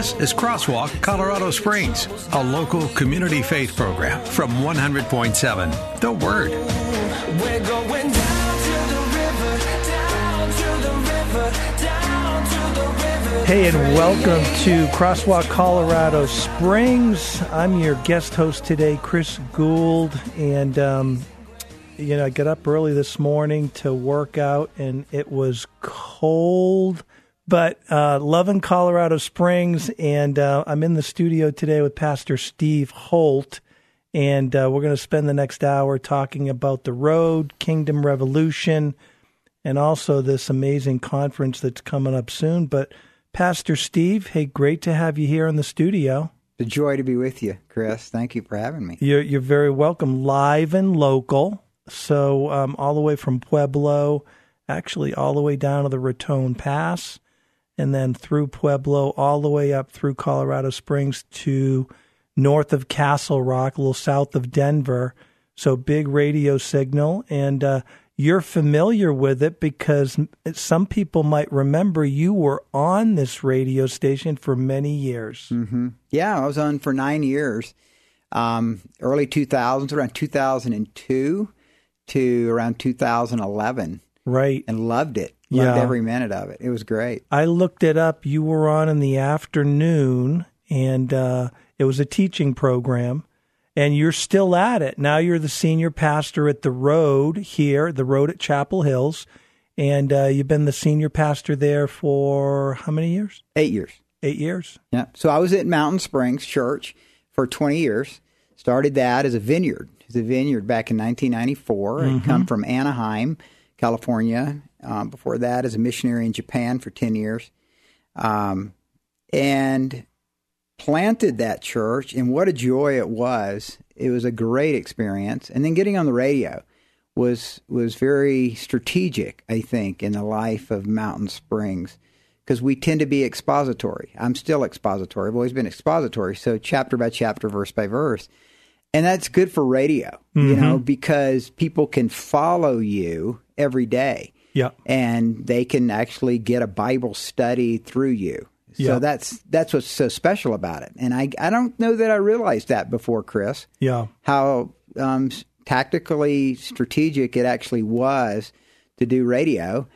This is Crosswalk Colorado Springs, a local community faith program from 100.7 The Word. We're going down to the river, down to the river, down to the river. Hey, and welcome to Crosswalk Colorado Springs. I'm your guest host today, Chris Gould, and um, you know I got up early this morning to work out, and it was cold, but uh, loving Colorado Springs, and uh, I'm in the studio today with Pastor Steve Holt, and uh, we're going to spend the next hour talking about the road, Kingdom Revolution, and also this amazing conference that's coming up soon, but. Pastor Steve, hey, great to have you here in the studio. It's a joy to be with you, Chris. Thank you for having me. You're you're very welcome, live and local. So um, all the way from Pueblo, actually all the way down to the Raton Pass, and then through Pueblo, all the way up through Colorado Springs to north of Castle Rock, a little south of Denver. So big radio signal, and uh, you're familiar with it because some people might remember you were on this radio station for many years. hmm Yeah, I was on for nine years, um, early 2000s, around 2002 to around 2011, Right. and loved it. Loved Yeah. every minute of it. It was great. I looked it up. You were on in the afternoon, and uh, it was a teaching program. And you're still at it. Now you're the senior pastor at the Road here, the Road at Chapel Hills. And uh, you've been the senior pastor there for how many years? Eight years. Eight years. Yeah. So I was at Mountain Springs Church for 20 years. Started that as a vineyard. As a vineyard back in 1994. I come from Anaheim, California. Um, before that, as a missionary in Japan for 10 years. Um, and planted that church, and what a joy it was. It was a great experience. And then getting on the radio was was very strategic, I think, in the life of Mountain Springs because we tend to be expository. I'm still expository. I've always been expository. So chapter by chapter, verse by verse. And that's good for radio, you know, because people can follow you every day Yeah. and they can actually get a Bible study through you. So Yeah. that's that's what's so special about it. And I I don't know that I realized that before, Chris Yeah. how um, tactically strategic it actually was to do radio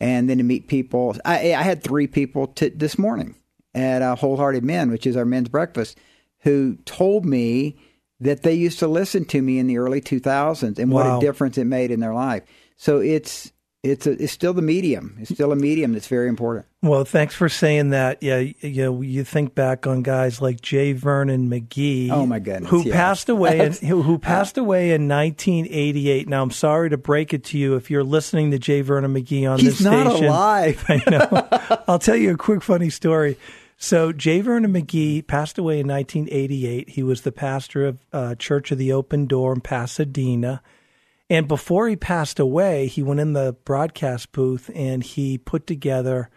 and then to meet people. I, I had three people t- this morning at uh, Wholehearted Men, which is our men's breakfast, who told me that they used to listen to me in the early 2000s and what a difference it made in their life. So it's it's a, it's still the medium. It's still a medium that's very important. Well, thanks for saying that. Yeah, you know, you think back on guys like J. Vernon McGee. Oh, my goodness, who yes. passed away in, who, passed uh, away in 1988. Now, I'm sorry to break it to you if you're listening to J. Vernon McGee on He's this not station. alive. I know. I'll tell you a quick funny story. So J. Vernon McGee passed away in 1988. He was the pastor of uh, Church of the Open Door in Pasadena. And before he passed away, he went in the broadcast booth and he put together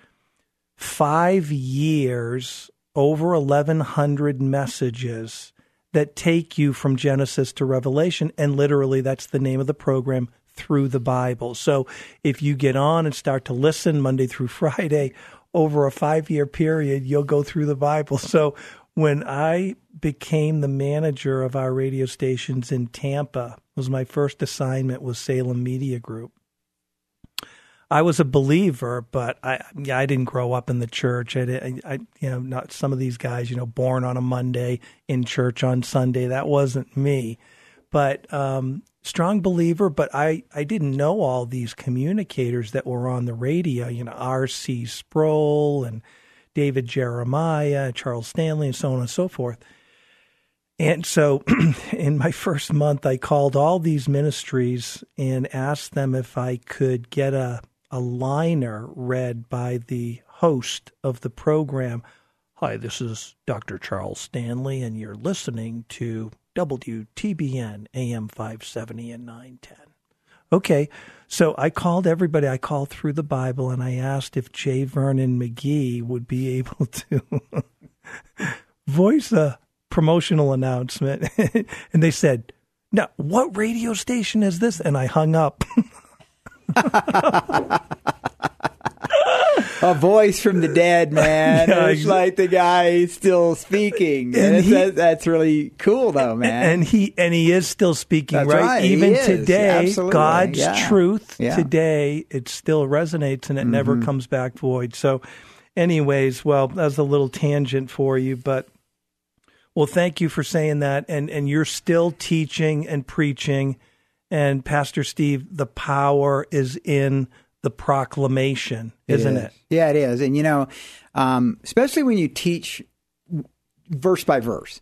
five years, over 1,100 messages that take you from Genesis to Revelation. And literally, that's the name of the program through the Bible. So if you get on and start to listen Monday through Friday over a five year period, you'll go through the Bible. So when I became the manager of our radio stations in Tampa, was my first assignment with Salem Media Group. I was a believer, but I I didn't grow up in the church. I, I you know not some of these guys you know born on a Monday in church on Sunday. That wasn't me, but um, strong believer. But I I didn't know all these communicators that were on the radio. You know R.C. Sproul and David Jeremiah, Charles Stanley, and so on and so forth. And so in my first month, I called all these ministries and asked them if I could get a, a liner read by the host of the program. Hi, this is Dr. Charles Stanley, and you're listening to WTBN AM 570 and 910. Okay, so I called everybody. I called through the Bible and I asked if J. Vernon McGee would be able to voice a promotional announcement. and they said, Now, what radio station is this? And I hung up. a voice from the dead, man. Yeah, it's like the guy still speaking. And And he- that, that's really cool, though, man. And he and he is still speaking, right? right, Even today, absolutely, God's yeah, truth yeah. today, it still resonates and it never mm-hmm. comes back void. So, anyways, well, that's a little tangent for you, but well, thank you for saying that. And and you're still teaching and preaching. And Pastor Steve, the power is in the proclamation, isn't is. it? Yeah, it is. And you know, um, especially when you teach verse by verse.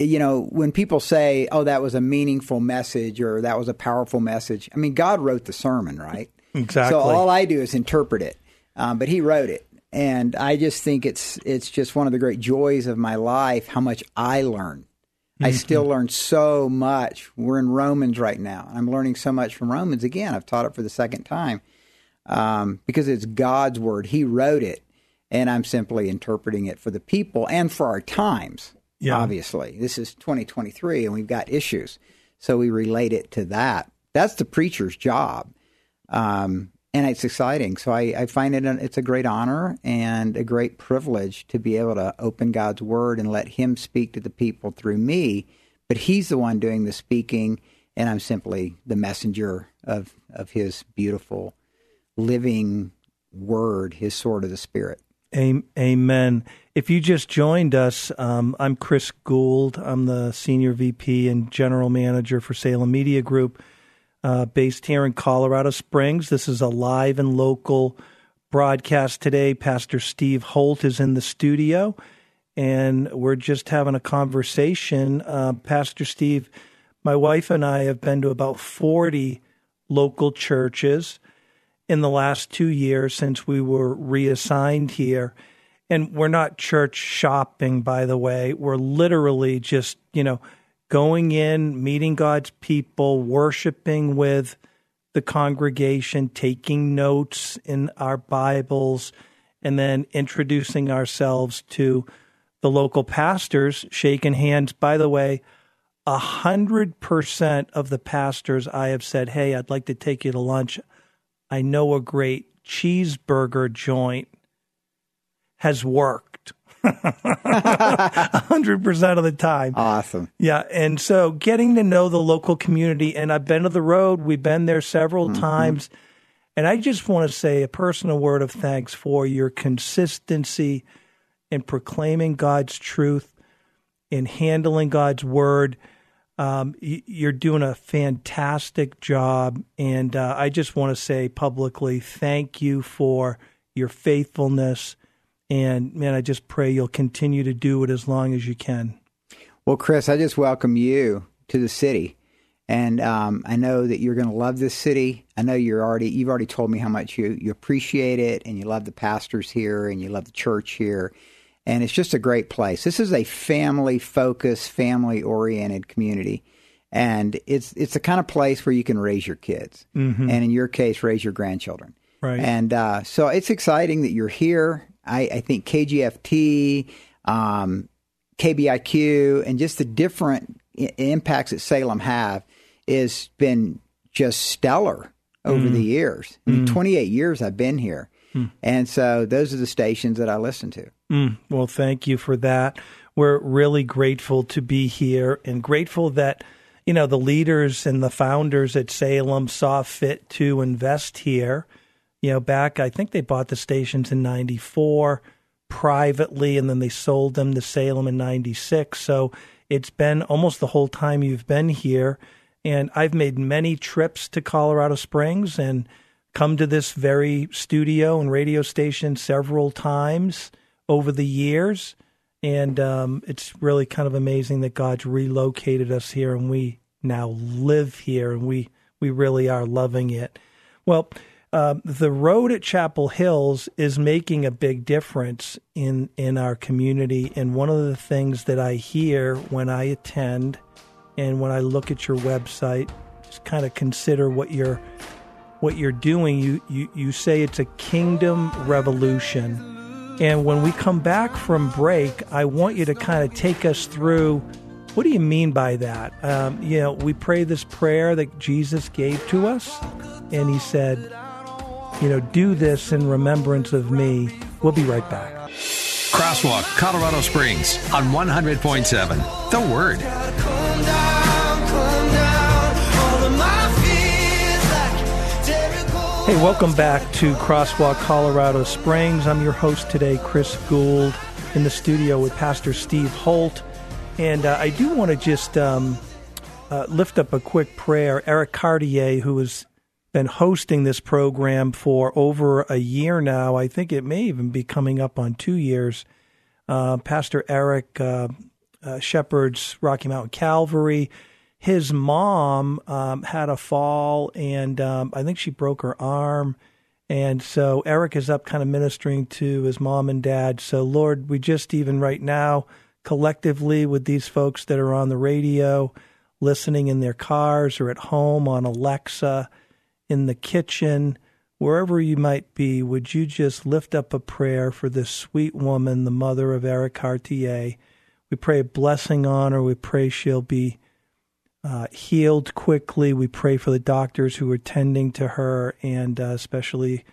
You know, when people say, "Oh, that was a meaningful message," or "That was a powerful message," I mean, God wrote the sermon, right? Exactly. So all I do is interpret it, um, but He wrote it, and I just think it's it's just one of the great joys of my life how much I learn. I still learn so much. We're in Romans right now. I'm learning so much from Romans again. I've taught it for the second time um, because it's God's word. He wrote it, and I'm simply interpreting it for the people and for our times. Yeah. Obviously, this is 2023, and we've got issues, so we relate it to that. That's the preacher's job, um, and it's exciting. So I, I find it an, it's a great honor and a great privilege to be able to open God's word and let Him speak to the people through me. But He's the one doing the speaking, and I'm simply the messenger of of His beautiful living word, his sword of the spirit. Amen. If you just joined us, um, I'm Chris Gould. I'm the Senior VP and General Manager for Salem Media Group, uh, based here in Colorado Springs. This is a live and local broadcast today. Pastor Steve Holt is in the studio, and we're just having a conversation. Uh, Pastor Steve, my wife and I have been to about 40 local churches in the last two years since we were reassigned here. And we're not church shopping, by the way. We're literally just, you know, going in, meeting God's people, worshiping with the congregation, taking notes in our Bibles, and then introducing ourselves to the local pastors, shaking hands. By the way, a hundred percent of the pastors I have said, Hey, I'd like to take you to lunch. I know a great cheeseburger joint has worked. A hundred percent of the time. Awesome. Yeah. And so getting to know the local community, and I've been to the road, we've been there several mm-hmm. times. And I just want to say a personal word of thanks for your consistency in proclaiming God's truth, in handling God's word. Um, you're doing a fantastic job. And uh, I just want to say publicly thank you for your faithfulness. And man, I just pray you'll continue to do it as long as you can. Well, Chris, I just welcome you to the city, and um, I know that you're going to love this city. I know you're already you've already told me how much you you appreciate it, and you love the pastors here, and you love the church here, and it's just a great place. This is a family focused, family oriented community. And it's it's the kind of place where you can raise your kids, and in your case, raise your grandchildren. Right. And uh, so it's exciting that you're here. I, I think KGFT, um, KBIQ, and just the different I- impacts that Salem have has been just stellar over the years. I mean, 28 years I've been here. And so those are the stations that I listen to. Mm, well, thank you for that. We're really grateful to be here and grateful that, you know, the leaders and the founders at Salem saw fit to invest here. You know, back, I think they bought the stations in 94 privately and then they sold them to Salem in 96. So it's been almost the whole time you've been here. And I've made many trips to Colorado Springs and come to this very studio and radio station several times over the years. And um, it's really kind of amazing that God's relocated us here and we now live here and we, we really are loving it. Well, um, the road at Chapel Hills is making a big difference in in our community. And one of the things that I hear when I attend and when I look at your website, just kind of consider what you're what you're doing. You you you say it's a kingdom revolution. And when we come back from break, I want you to kind of take us through what do you mean by that? Um, you know, we pray this prayer that Jesus gave to us, and he said, you know, do this in remembrance of me. We'll be right back. Crosswalk, Colorado Springs on 100.7. The Word. Hey, welcome back to Crosswalk Colorado Springs. I'm your host today, Chris Gould, in the studio with Pastor Steve Holt. And uh, I do want to just um, uh, lift up a quick prayer. Eric Cartier, who has been hosting this program for over a year now, I think it may even be coming up on two years. Uh, Pastor Eric uh, uh, shepherds Rocky Mountain Calvary. His mom um, had a fall, and um, I think she broke her arm. And so Eric is up kind of ministering to his mom and dad. So, Lord, we just even right now, collectively with these folks that are on the radio, listening in their cars or at home on Alexa, in the kitchen, wherever you might be, would you just lift up a prayer for this sweet woman, the mother of Eric Cartier? We pray a blessing on her. We pray she'll be uh, healed quickly. We pray for the doctors who are tending to her and uh, especially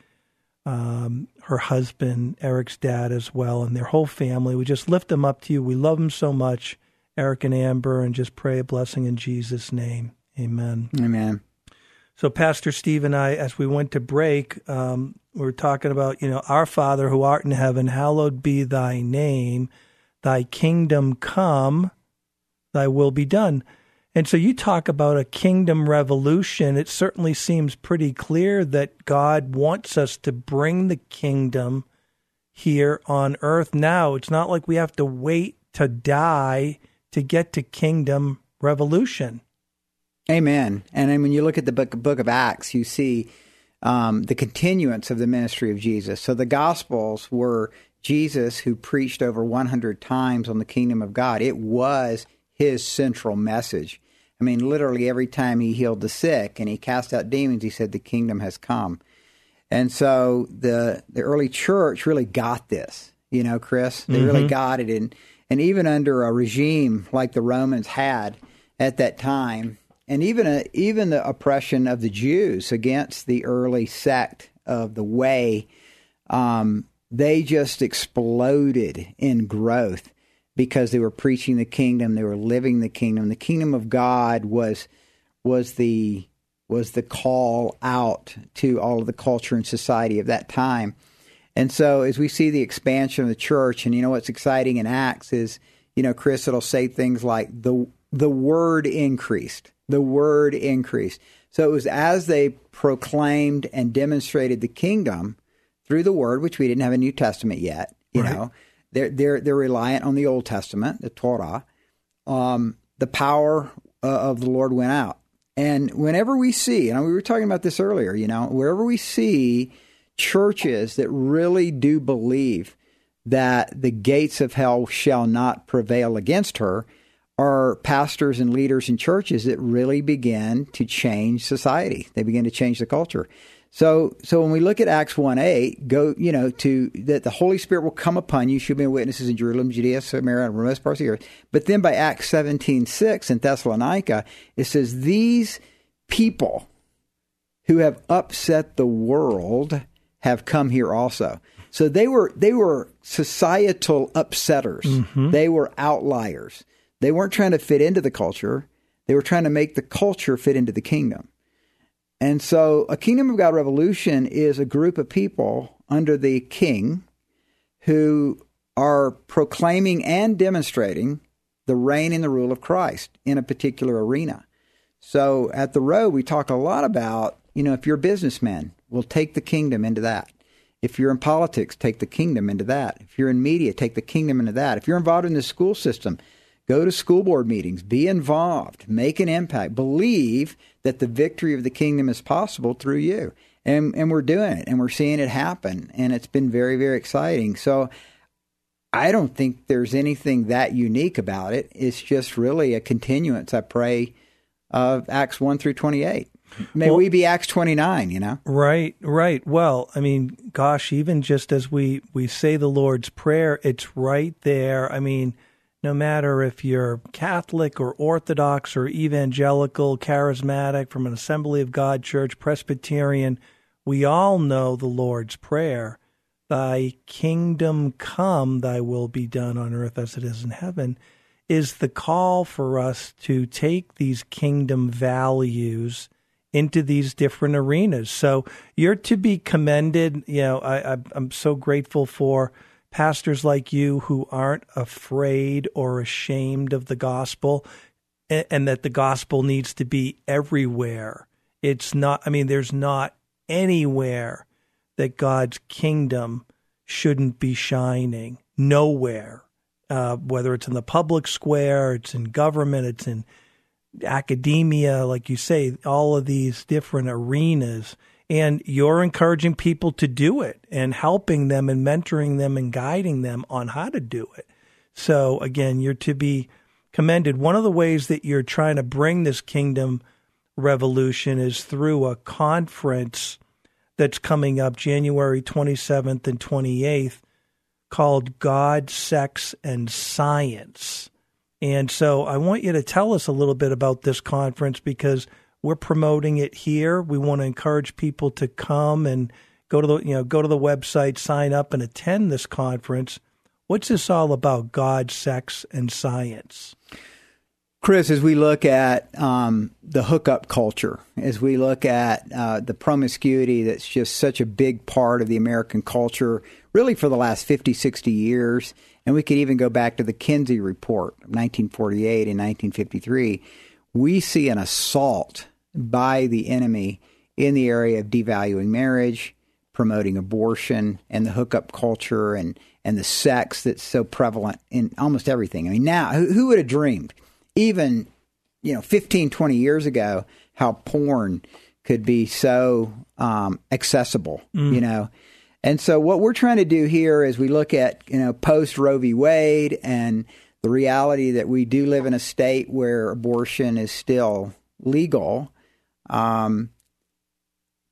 um, her husband, Eric's dad, as well, and their whole family. We just lift them up to you. We love them so much, Eric and Amber, and just pray a blessing in Jesus' name. Amen. Amen. So, Pastor Steve and I, as we went to break, um, we were talking about, you know, our Father who art in heaven, hallowed be thy name, thy kingdom come, thy will be done. And so you talk about a kingdom revolution. It certainly seems pretty clear that God wants us to bring the kingdom here on earth now. It's not like we have to wait to die to get to kingdom revolution. Amen. And when you look at the book, book of Acts, you see um, the continuance of the ministry of Jesus. So the Gospels were Jesus who preached over 100 times on the kingdom of God. It was his central message. I mean, literally every time he healed the sick and he cast out demons, he said, The kingdom has come. And so the the early church really got this, you know, Chris. They really got it. And, and even under a regime like the Romans had at that time, and even a, even the oppression of the Jews against the early sect of the Way, um, they just exploded in growth because they were preaching the kingdom, they were living the kingdom. The kingdom of God was was the was the call out to all of the culture and society of that time. And so as we see the expansion of the church, and you know what's exciting in Acts is, you know, Chris, it'll say things like the the word increased. The word increased. So it was as they proclaimed and demonstrated the kingdom through the word, which we didn't have a New Testament yet, you Right. know. They're they're they're reliant on the Old Testament, the Torah. Um, the power uh, of the Lord went out, and whenever we see, and we were talking about this earlier, you know, wherever we see churches that really do believe that the gates of hell shall not prevail against her, are pastors and leaders in churches that really begin to change society. They begin to change the culture. So, so when we look at Acts one eight, go you know to that the Holy Spirit will come upon you, should be witnesses in Jerusalem, Judea, Samaria, and most parts of the earth. But then by Acts seventeen six in Thessalonica, it says these people who have upset the world have come here also. So they were they were societal upsetters. Mm-hmm. They were outliers. They weren't trying to fit into the culture. They were trying to make the culture fit into the kingdom. And so a kingdom of God revolution is a group of people under the king who are proclaiming and demonstrating the reign and the rule of Christ in a particular arena. So at the road, we talk a lot about, you know, if you're a businessman, we'll take the kingdom into that. If you're in politics, take the kingdom into that. If you're in media, take the kingdom into that. If you're involved in the school system, go to school board meetings, be involved, make an impact, believe that the victory of the kingdom is possible through you. and and we're doing it, and we're seeing it happen, and it's been very very exciting. So. I don't think there's anything that unique about it. It's just really a continuance, I pray, of Acts 1 through 28. May Well- we be Acts 29, you know? Right, right. Well, I mean, gosh, even just as we we say the Lord's prayer, it's right there. I mean, no matter if you're Catholic or Orthodox or evangelical, charismatic, from an Assembly of God church, Presbyterian, we all know the Lord's prayer. Thy kingdom come, thy will be done on earth as it is in heaven, is the call for us to take these kingdom values into these different arenas. So you're to be commended. You know, I, I'm so grateful for pastors like you who aren't afraid or ashamed of the gospel and, and that the gospel needs to be everywhere. It's not, I mean, there's not anywhere that God's kingdom shouldn't be shining. Nowhere. Uh, whether it's in the public square, it's in government, it's in academia, like you say, all of these different arenas. And you're encouraging people to do it and helping them and mentoring them and guiding them on how to do it. So, again, you're to be commended. One of the ways that you're trying to bring this kingdom revolution is through a conference that's coming up January 27th and 28th called God, Sex, and Science. And so I want you to tell us a little bit about this conference because we're promoting it here. We want to encourage people to come and go to the you know go to the website, sign up, and attend this conference. What's this all about? God, sex, and science. Chris, as we look at um, the hookup culture, as we look at uh, the promiscuity that's just such a big part of the American culture, really for the last 50, 60 years, and we could even go back to the Kinsey Report of 1948 and 1953, we see an assault by the enemy in the area of devaluing marriage, promoting abortion, and the hookup culture and, and the sex that's so prevalent in almost everything. I mean, now, who, who would have dreamed? even you know 15 20 years ago how porn could be so um, accessible you know and so what we're trying to do here is we look at you know post roe v wade and the reality that we do live in a state where abortion is still legal um,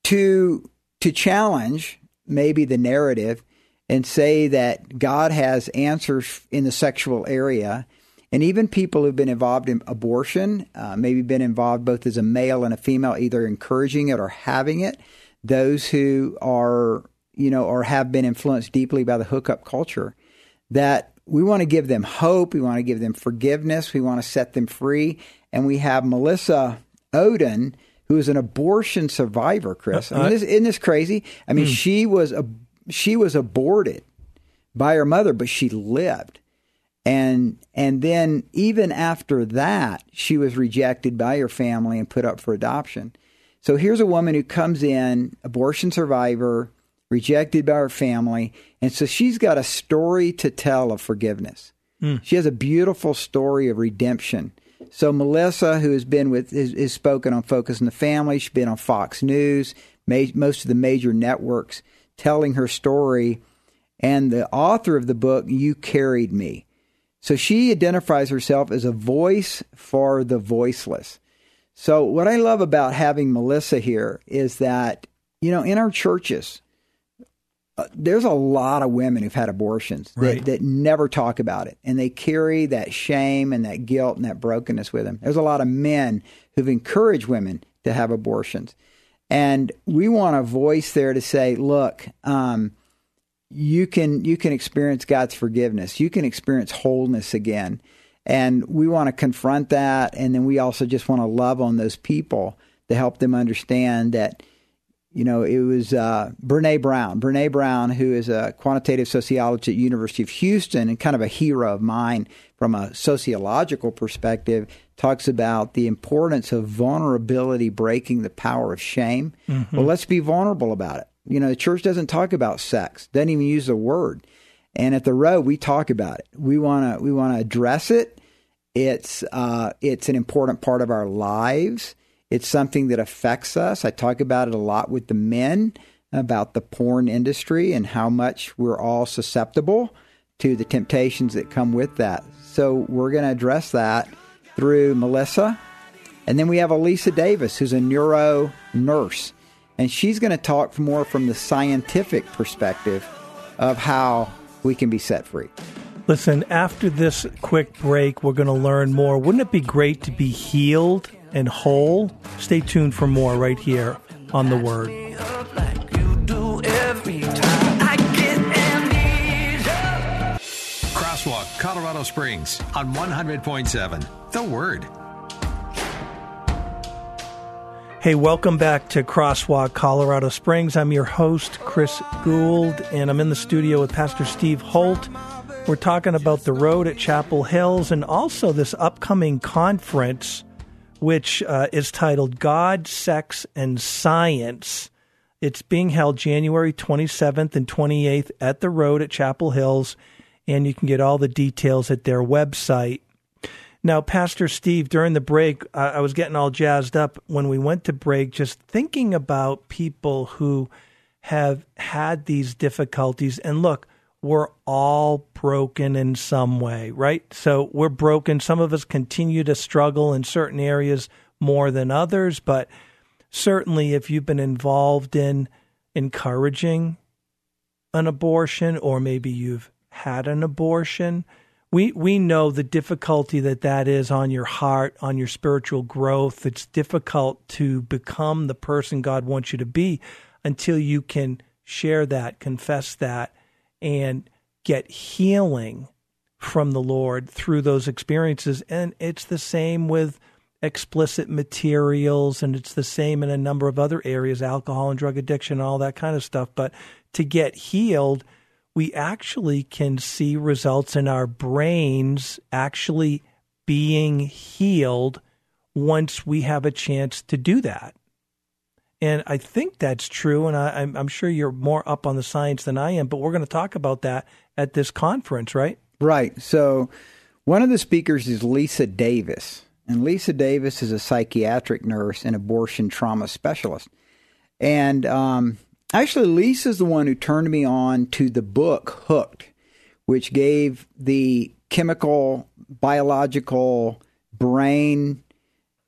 to to challenge maybe the narrative and say that God has answers in the sexual area. And even people who've been involved in abortion, uh, maybe been involved both as a male and a female, either encouraging it or having it. Those who are, you know, or have been influenced deeply by the hookup culture, that we want to give them hope. We want to give them forgiveness. We want to set them free. And we have Melissa Ohden, who is an abortion survivor, Chris. I mean, uh, this, isn't this crazy? I mean, hmm. she was a, she was aborted by her mother, but she lived. And and then even after that, she was rejected by her family and put up for adoption. So here's a woman who comes in, abortion survivor, rejected by her family, and so she's got a story to tell of forgiveness. Hmm. She has a beautiful story of redemption. So Melissa, who has been with, is, spoken on Focus on the Family. She's been on Fox News, most of the major networks, telling her story. And the author of the book, You Carried Me. So she identifies herself as a voice for the voiceless. So what I love about having Melissa here is that, you know, in our churches, uh, there's a lot of women who've had abortions that, that never talk about it. And they carry that shame and that guilt and that brokenness with them. There's a lot of men who've encouraged women to have abortions. And we want a voice there to say, look, um, you can you can experience God's forgiveness. You can experience wholeness again. And we want to confront that and then we also just want to love on those people to help them understand that you know, it was uh, Brene Brown. Brene Brown, who is a quantitative sociologist at University of Houston and kind of a hero of mine from a sociological perspective, talks about the importance of vulnerability breaking the power of shame. Well, let's be vulnerable about it. You know, the church doesn't talk about sex, doesn't even use the word. And at the road, we talk about it. We want to we want to address it. It's uh, it's an important part of our lives. It's something that affects us. I talk about it a lot with the men about the porn industry and how much we're all susceptible to the temptations that come with that. So we're going to address that through Melissa. And then we have Elisa Davis, who's a neuro nurse. And she's going to talk more from the scientific perspective of how we can be set free. Listen, after this quick break, we're going to learn more. Wouldn't it be great to be healed and whole? Stay tuned for more right here on The Word. like you do every time I get amnesia. Crosswalk, Colorado Springs on 100.7. The Word. Hey, welcome back to Crosswalk Colorado Springs. I'm your host, Chris Gould, and I'm in the studio with Pastor Steve Holt. We're talking about the road at Chapel Hills and also this upcoming conference, which uh, is titled God, Sex, and Science. It's being held January 27th and 28th at the road at Chapel Hills, and you can get all the details at their website. Now, Pastor Steve, during the break, I was getting all jazzed up when we went to break, just thinking about people who have had these difficulties. And look, we're all broken in some way, right? So we're broken. Some of us continue to struggle in certain areas more than others, but certainly if you've been involved in encouraging an abortion or maybe you've had an abortion, we we know the difficulty that that is on your heart, on your spiritual growth. It's difficult to become the person God wants you to be until you can share that, confess that, and get healing from the Lord through those experiences. And it's the same with explicit materials, and it's the same in a number of other areas, alcohol and drug addiction, all that kind of stuff. But to get healed, we actually can see results in our brains actually being healed once we have a chance to do that. And I think that's true, and I, I'm, I'm sure you're more up on the science than I am, but we're going to talk about that at this conference, right? Right. So, one of the speakers is Lisa Davis. And Lisa Davis is a psychiatric nurse and abortion trauma specialist. And um, actually, Lisa's the one who turned me on to the book Hooked, which gave the chemical, biological, brain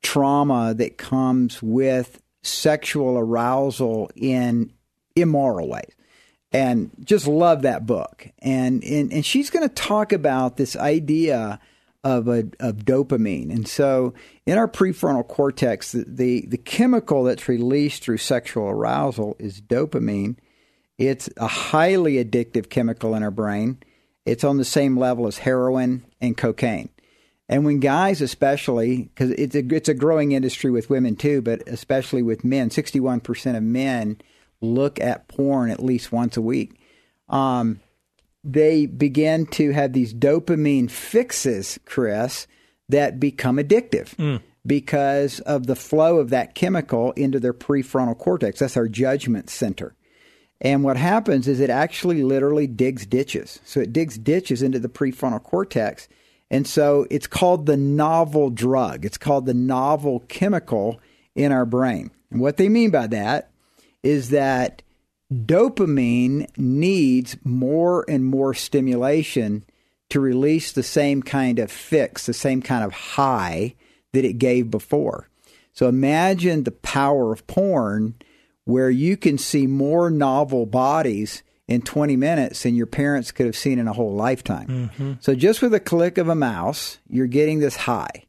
trauma that comes with sexual arousal in immoral ways and just love that book. And and, and she's going to talk about this idea of a, of dopamine. And so, in our prefrontal cortex, the, the the chemical that's released through sexual arousal is dopamine. It's a highly addictive chemical in our brain. It's on the same level as heroin and cocaine. And when guys, especially, because it's a it's a growing industry with women too, but especially with men, sixty one percent of men look at porn at least once a week. Um, they begin to have these dopamine fixes, Chris, that become addictive because of the flow of that chemical into their prefrontal cortex. That's our judgment center. And what happens is it actually literally digs ditches. So it digs ditches into the prefrontal cortex. And so it's called the novel drug. It's called the novel chemical in our brain. And what they mean by that is that dopamine needs more and more stimulation to release the same kind of fix, the same kind of high that it gave before. So imagine the power of porn where you can see more novel bodies in 20 minutes than your parents could have seen in a whole lifetime. Mm-hmm. So just with a click of a mouse, you're getting this high.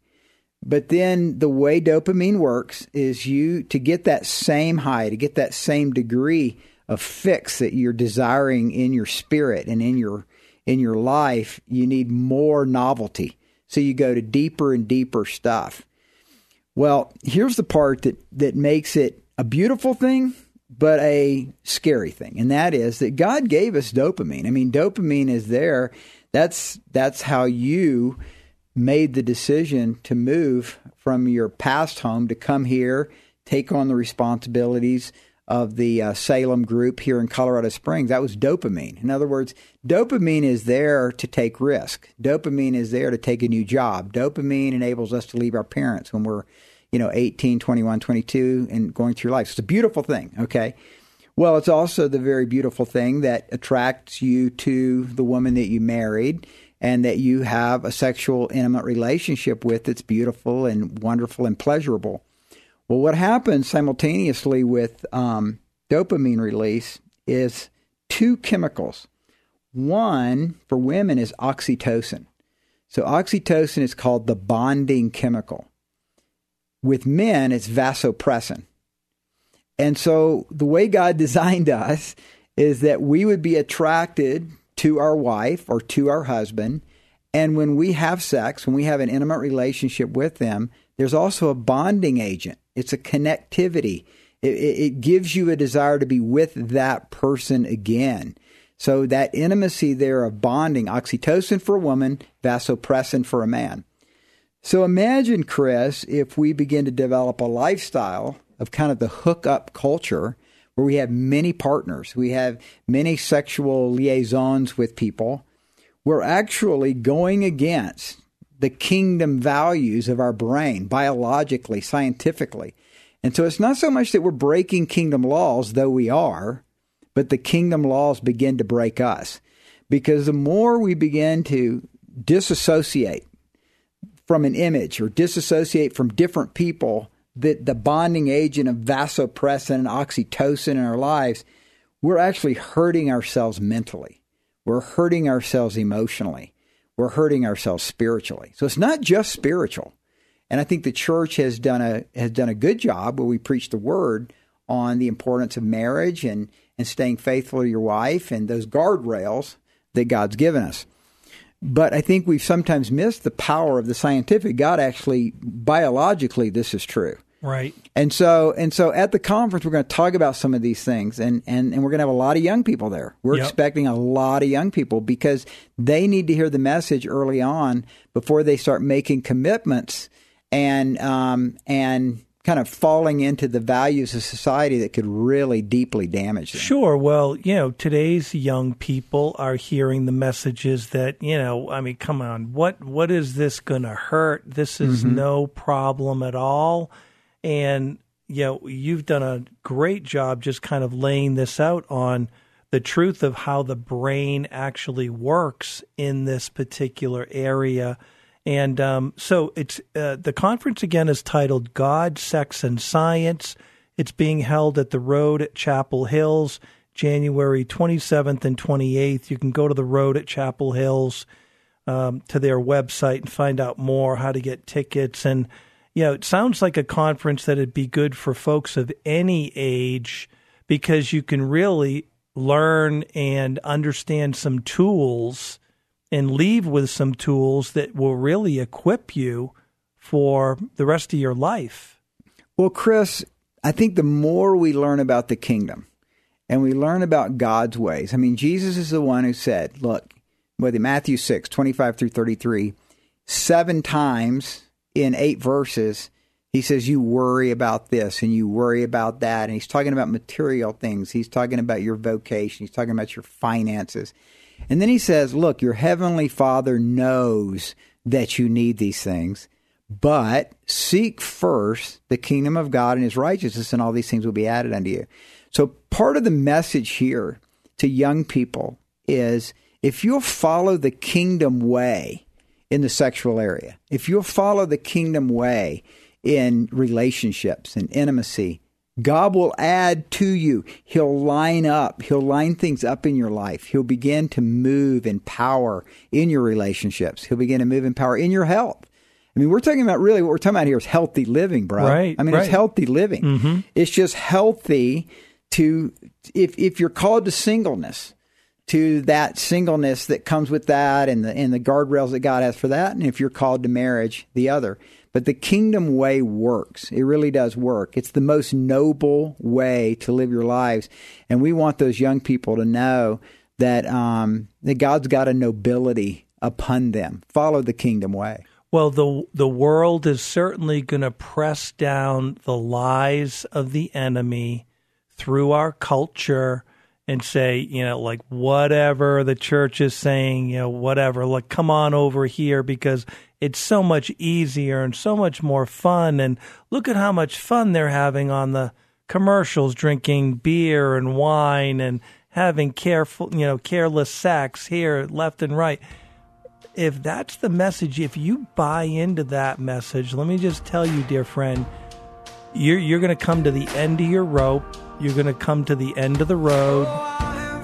But then the way dopamine works is you to get that same high, to get that same degree of fix that you're desiring in your spirit and in your in your life, you need more novelty. So you go to deeper and deeper stuff. Well, here's the part that that makes it a beautiful thing but a scary thing. And that is that God gave us dopamine. I mean, dopamine is there. That's that's how you made the decision to move from your past home to come here, take on the responsibilities of the uh, Salem group here in Colorado Springs. That was dopamine. In other words, dopamine is there to take risk. Dopamine is there to take a new job. Dopamine enables us to leave our parents when we're you know, 18, 21, 22, and going through life. It's a beautiful thing, okay? Well, it's also the very beautiful thing that attracts you to the woman that you married and that you have a sexual, intimate relationship with that's beautiful and wonderful and pleasurable. Well, what happens simultaneously with um, dopamine release is two chemicals. One for women is oxytocin. So, oxytocin is called the bonding chemical. With men, it's vasopressin. And so, the way God designed us is that we would be attracted to our wife or to our husband. And when we have sex, when we have an intimate relationship with them, there's also a bonding agent. It's a connectivity. It, it, gives you a desire to be with that person again. So that intimacy there of bonding, oxytocin for a woman, vasopressin for a man. So imagine, Chris, if we begin to develop a lifestyle of kind of the hookup culture where we have many partners, we have many sexual liaisons with people, we're actually going against the kingdom values of our brain biologically, scientifically. And so it's not so much that we're breaking kingdom laws, though we are, but the kingdom laws begin to break us. Because the more we begin to disassociate from an image or disassociate from different people, that the bonding agent of vasopressin and oxytocin in our lives, we're actually hurting ourselves mentally. We're hurting ourselves emotionally. We're hurting ourselves spiritually. So it's not just spiritual. And I think the church has done a has done a good job where we preach the word on the importance of marriage and and staying faithful to your wife and those guardrails that God's given us. But I think we've sometimes missed the power of the scientific. God actually biologically this is true. Right. And so and so at the conference we're going to talk about some of these things and and, and we're going to have a lot of young people there. We're Yep. expecting a lot of young people because they need to hear the message early on before they start making commitments and um and kind of falling into the values of society that could really deeply damage them. Sure. Well, you know, today's young people are hearing the messages that, you know, I mean, come on, what what is this going to hurt? This is mm-hmm. no problem at all. And you know, you've done a great job just kind of laying this out on the truth of how the brain actually works in this particular area. And um, so it's uh, the conference again is titled God, Sex, and Science. It's being held at the Road at Chapel Hills, January 27th and 28th. You can go to the Road at Chapel Hills um, to their website and find out more how to get tickets. And you know, it sounds like a conference that'd be good for folks of any age because you can really learn and understand some tools and leave with some tools that will really equip you for the rest of your life. Well, Chris, I think the more we learn about the kingdom and we learn about God's ways, I mean, Jesus is the one who said, look, whether Matthew 6, 25 through 33, seven times in eight verses, he says, You worry about this and you worry about that. And he's talking about material things. He's talking about your vocation. He's talking about your finances. And then he says, Look, your heavenly Father knows that you need these things, but seek first the kingdom of God and his righteousness, and all these things will be added unto you. So, part of the message here to young people is if you'll follow the kingdom way in the sexual area, if you'll follow the kingdom way in relationships and intimacy, God will add to you. He'll line up. He'll line things up in your life. He'll begin to move in power in your relationships. He'll begin to move in power in your health. I mean, we're talking about really what we're talking about here is healthy living, bro. Right, I mean, right. it's healthy living. Mm-hmm. It's just healthy to if if you're called to singleness, to that singleness that comes with that and the and the guardrails that God has for that, and if you're called to marriage, the other. But the kingdom way works. It really does work. It's the most noble way to live your lives, and we want those young people to know that um, that God's got a nobility upon them. Follow the kingdom way. Well, the the world is certainly going to press down the lies of the enemy through our culture and say, you know, like whatever the church is saying, you know, whatever, like come on over here because it's so much easier and so much more fun. And look at how much fun they're having on the commercials, drinking beer and wine and having careful, you know, careless sex here, left and right. If that's the message, if you buy into that message, let me just tell you, dear friend, you're, you're going to come to the end of your rope you're going to come to the end of the road.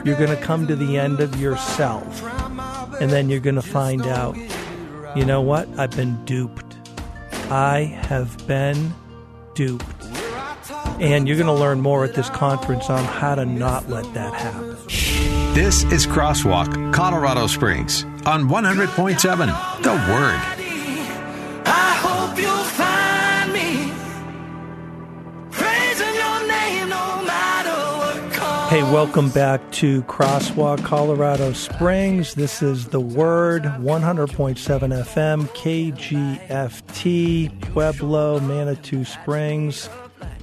You're going to come to the end of yourself. And then you're going to find out, you know what? I've been duped. I have been duped. And you're going to learn more at this conference on how to not let that happen. This is Crosswalk, Colorado Springs on 100.7 The Word. Hey, welcome back to Crosswalk, Colorado Springs. This is The Word, 100.7 FM, KGFT, Pueblo, Manitou Springs.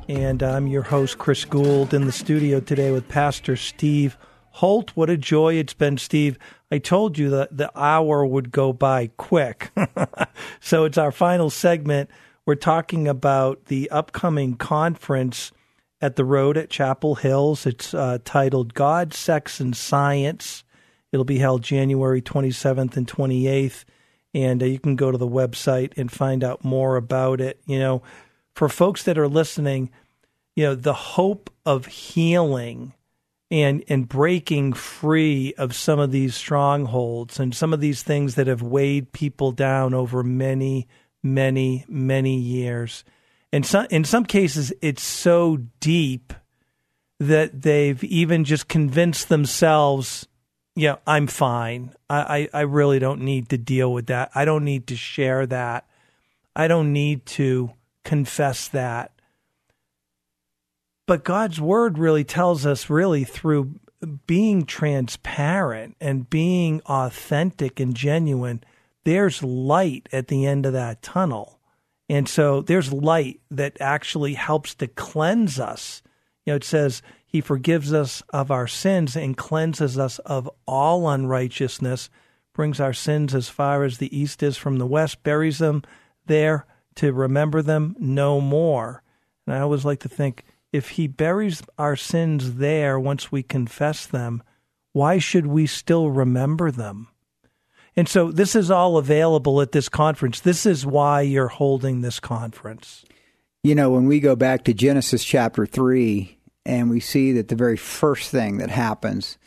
And I'm your host, Chris Gould, in the studio today with Pastor Steve Holt. What a joy it's been, Steve. I told you that the hour would go by quick. so it's our final segment. We're talking about the upcoming conference at the road at Chapel Hills. It's uh, titled God, Sex, and Science. It'll be held January 27th and 28th. And uh, you can go to the website and find out more about it. You know, for folks that are listening, you know, the hope of healing and and breaking free of some of these strongholds and some of these things that have weighed people down over many, many, many years. And some in some cases it's so deep that they've even just convinced themselves, yeah, I'm fine. I, I, I really don't need to deal with that. I don't need to share that. I don't need to confess that. But God's word really tells us, really, through being transparent and being authentic and genuine, there's light at the end of that tunnel. And so there's light that actually helps to cleanse us. You know, it says he forgives us of our sins and cleanses us of all unrighteousness, brings our sins as far as the east is from the west, buries them there to remember them no more. And I always like to think if he buries our sins there once we confess them, why should we still remember them? And so this is all available at this conference. This is why you're holding this conference. You know, when we go back to Genesis chapter 3 and we see that the very first thing that happens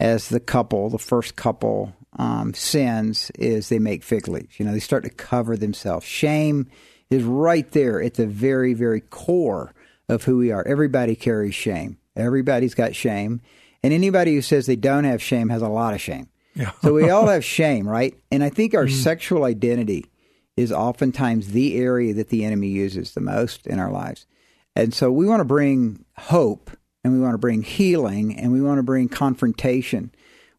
as the couple, the first couple, um, sins is they make fig leaves. You know, they start to cover themselves. Shame is right there at the very, very core of who we are. Everybody carries shame. Everybody's got shame. And anybody who says they don't have shame has a lot of shame. Yeah. so we all have shame, right? And I think our mm. sexual identity is oftentimes the area that the enemy uses the most in our lives. And so we want to bring hope and we want to bring healing and we want to bring confrontation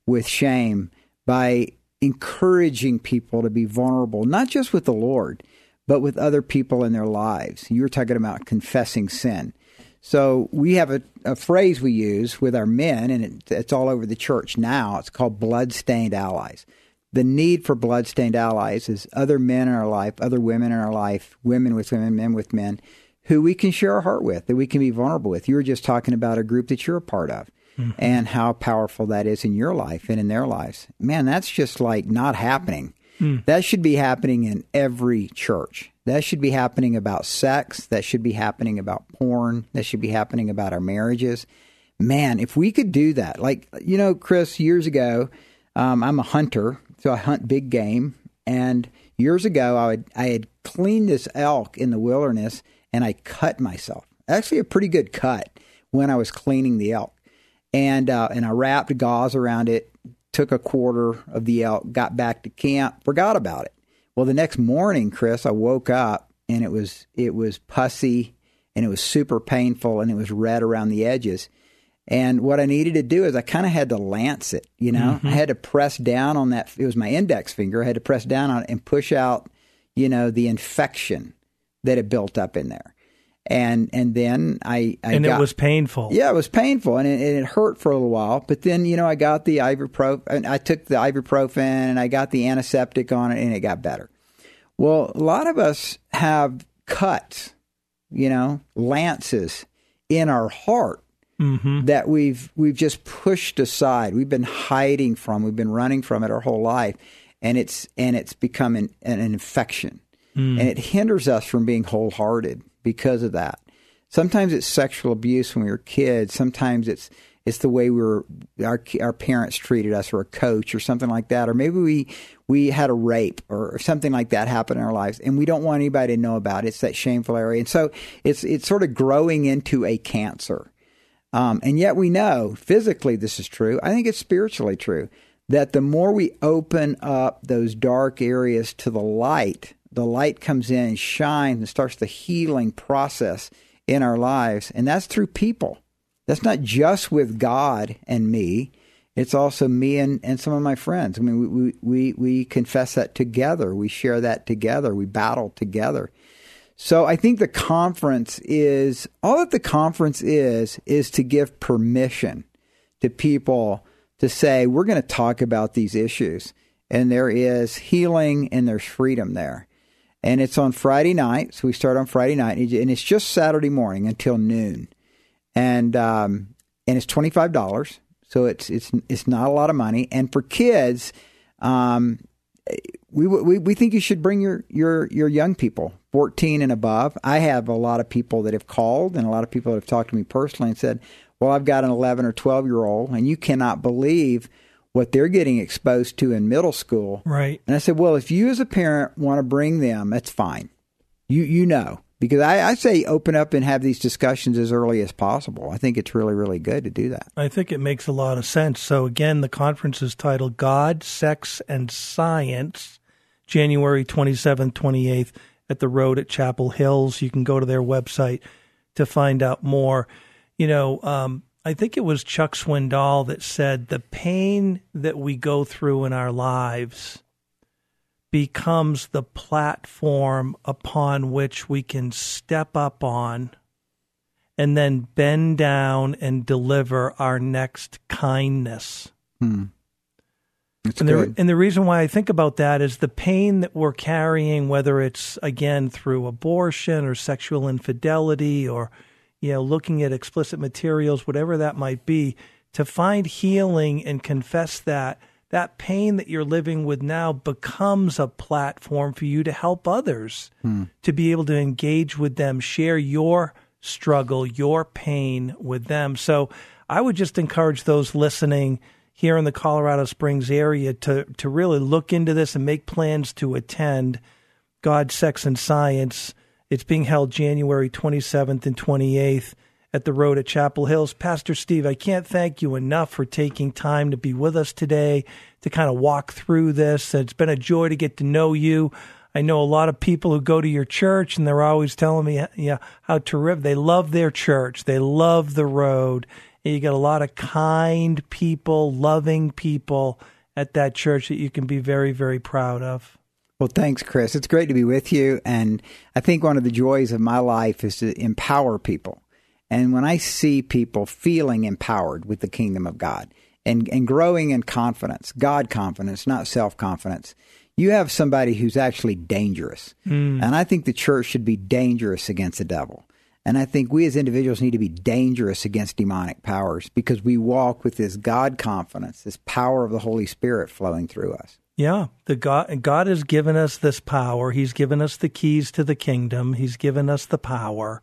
with shame by encouraging people to be vulnerable, not just with the Lord, but with other people in their lives. You were talking about confessing sin. So we have a, a phrase we use with our men, and it, it's all over the church now. It's called blood-stained allies. The need for blood-stained allies is other men in our life, other women in our life, women with women, men with men, who we can share our heart with, that we can be vulnerable with. You were just talking about a group that you're a part of. Mm-hmm. And how powerful that is in your life and in their lives. Man, that's just like not happening. That should be happening in every church. That should be happening about sex. That should be happening about porn. That should be happening about our marriages. Man, if we could do that, like, you know, Chris, years ago, um, I'm a hunter, so I hunt big game. And years ago, I, would, I had cleaned this elk in the wilderness and I cut myself. Actually, a pretty good cut when I was cleaning the elk. And, uh, and I wrapped gauze around it, took a quarter of the elk, got back to camp, forgot about it. Well, the next morning, Chris, I woke up and it was it was pussy and it was super painful and it was red around the edges. And what I needed to do is I kind of had to lance it, you know. Mm-hmm. I had to press down on that. It was my index finger. I had to press down on it and push out, you know, the infection that had built up in there. And and then I, I and got, it was painful. yeah, it was painful and it, and it hurt for a little while. But then, you know, I got the ibuprofen. and I took the ibuprofen and I got the antiseptic on it, and it got better. Well, a lot of us have cuts, you know, lances in our heart mm-hmm. that we've we've just pushed aside. We've been hiding from. We've been running from it our whole life, and it's and it's become an, an infection, and it hinders us from being wholehearted because of that. Sometimes it's sexual abuse when we were kids. Sometimes it's it's the way we were our our parents treated us, or a coach, or something like that, or maybe we we had a rape or something like that happen in our lives, and we don't want anybody to know about it. It's that shameful area, and so it's it's sort of growing into a cancer. Um, and yet we know physically this is true. I think it's spiritually true that the more we open up those dark areas to the light, the light comes in and shines and starts the healing process in our lives. And that's through people. That's not just with God and me. It's also me and, and some of my friends. I mean, we, we, we, we confess that together. We share that together. We battle together. So I think the conference is all that the conference is is to give permission to people to say we're going to talk about these issues and there is healing and there's freedom there. And it's on Friday night, so we start on Friday night and it's just Saturday morning until noon. And um and it's $25. So it's it's it's not a lot of money and for kids um we, we we think you should bring your your your young people 14 and above i have a lot of people that have called and a lot of people that have talked to me personally and said well i've got an 11 or 12 year old and you cannot believe what they're getting exposed to in middle school Right. and i said well if you as a parent want to bring them that's fine you you know because I, I say open up and have these discussions as early as possible i think it's really really good to do that I think it makes a lot of sense. So, again, the conference is titled God, Sex, and Science, January 27th, 28th at the road at Chapel Hills. You can go to their website to find out more. You know, um, I think it was Chuck Swindoll that said the pain that we go through in our lives becomes the platform upon which we can step up on and then bend down and deliver our next kindness. Hmm. it's And the, and the reason why I think about that is the pain that we're carrying, whether it's again through abortion or sexual infidelity or, you know, looking at explicit materials, whatever that might be, to find healing and confess that, that pain that you're living with now becomes a platform for you to help others hmm. to be able to engage with them, share your struggle, your pain with them. So I would just encourage those listening here in the Colorado Springs area to to really look into this and make plans to attend God, Sex, and Science. It's being held January 27th and 28th at the road at Chapel Hills. Pastor Steve, I can't thank you enough for taking time to be with us today to kind of walk through this. It's been a joy to get to know you. I know a lot of people who go to your church and they're always telling me yeah, how terrific they love their church. They love the road. And you get a lot of kind people, loving people at that church that you can be very, very proud of. Well, thanks, Chris. It's great to be with you. And I think one of the joys of my life is to empower people. And when I see people feeling empowered with the kingdom of God and, and growing in confidence, God confidence, not self confidence, you have somebody who's actually dangerous. Hmm. And I think the church should be dangerous against the devil. And I think we as individuals need to be dangerous against demonic powers because we walk with this God confidence, this power of the Holy Spirit flowing through us. Yeah, the God God has given us this power. He's given us the keys to the kingdom. He's given us the power,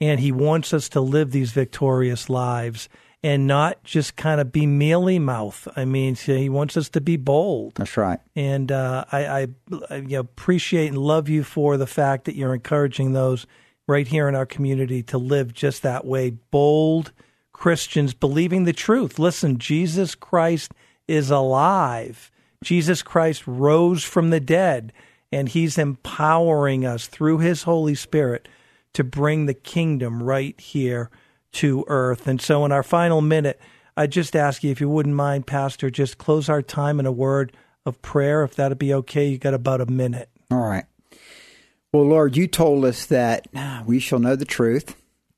and he wants us to live these victorious lives and not just kind of be mealy mouth. I mean, he wants us to be bold. That's right. And uh, I, I, you know, appreciate and love you for the fact that you're encouraging those right here in our community to live just that way. Bold Christians believing the truth. Listen, Jesus Christ is alive. Jesus Christ rose from the dead, and he's empowering us through his Holy Spirit to bring the kingdom right here to earth. And so, in our final minute, I just ask you if you wouldn't mind, Pastor, just close our time in a word of prayer, if that'd be okay. You got about a minute. All right. Well, Lord, you told us that we shall know the truth,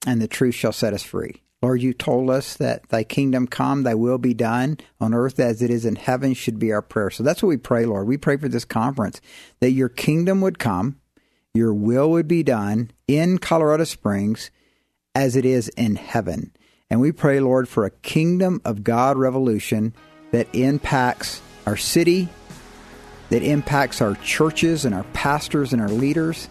and the truth shall set us free. Lord, you told us that thy kingdom come, thy will be done on earth as it is in heaven should be our prayer. So that's what we pray, Lord. We pray for this conference that your kingdom would come, your will would be done in Colorado Springs as it is in heaven. And we pray, Lord, for a kingdom of God revolution that impacts our city, that impacts our churches and our pastors and our leaders.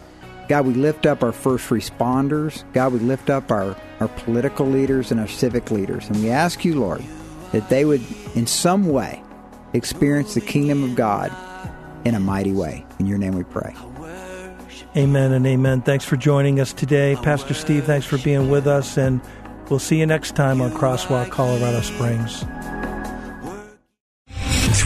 God, we lift up our first responders. God, we lift up our, our political leaders and our civic leaders. And we ask you, Lord, that they would in some way experience the kingdom of God in a mighty way. In your name we pray. Amen and amen. Thanks for joining us today. Pastor Steve, thanks for being with us. And we'll see you next time on Crosswalk, Colorado Springs.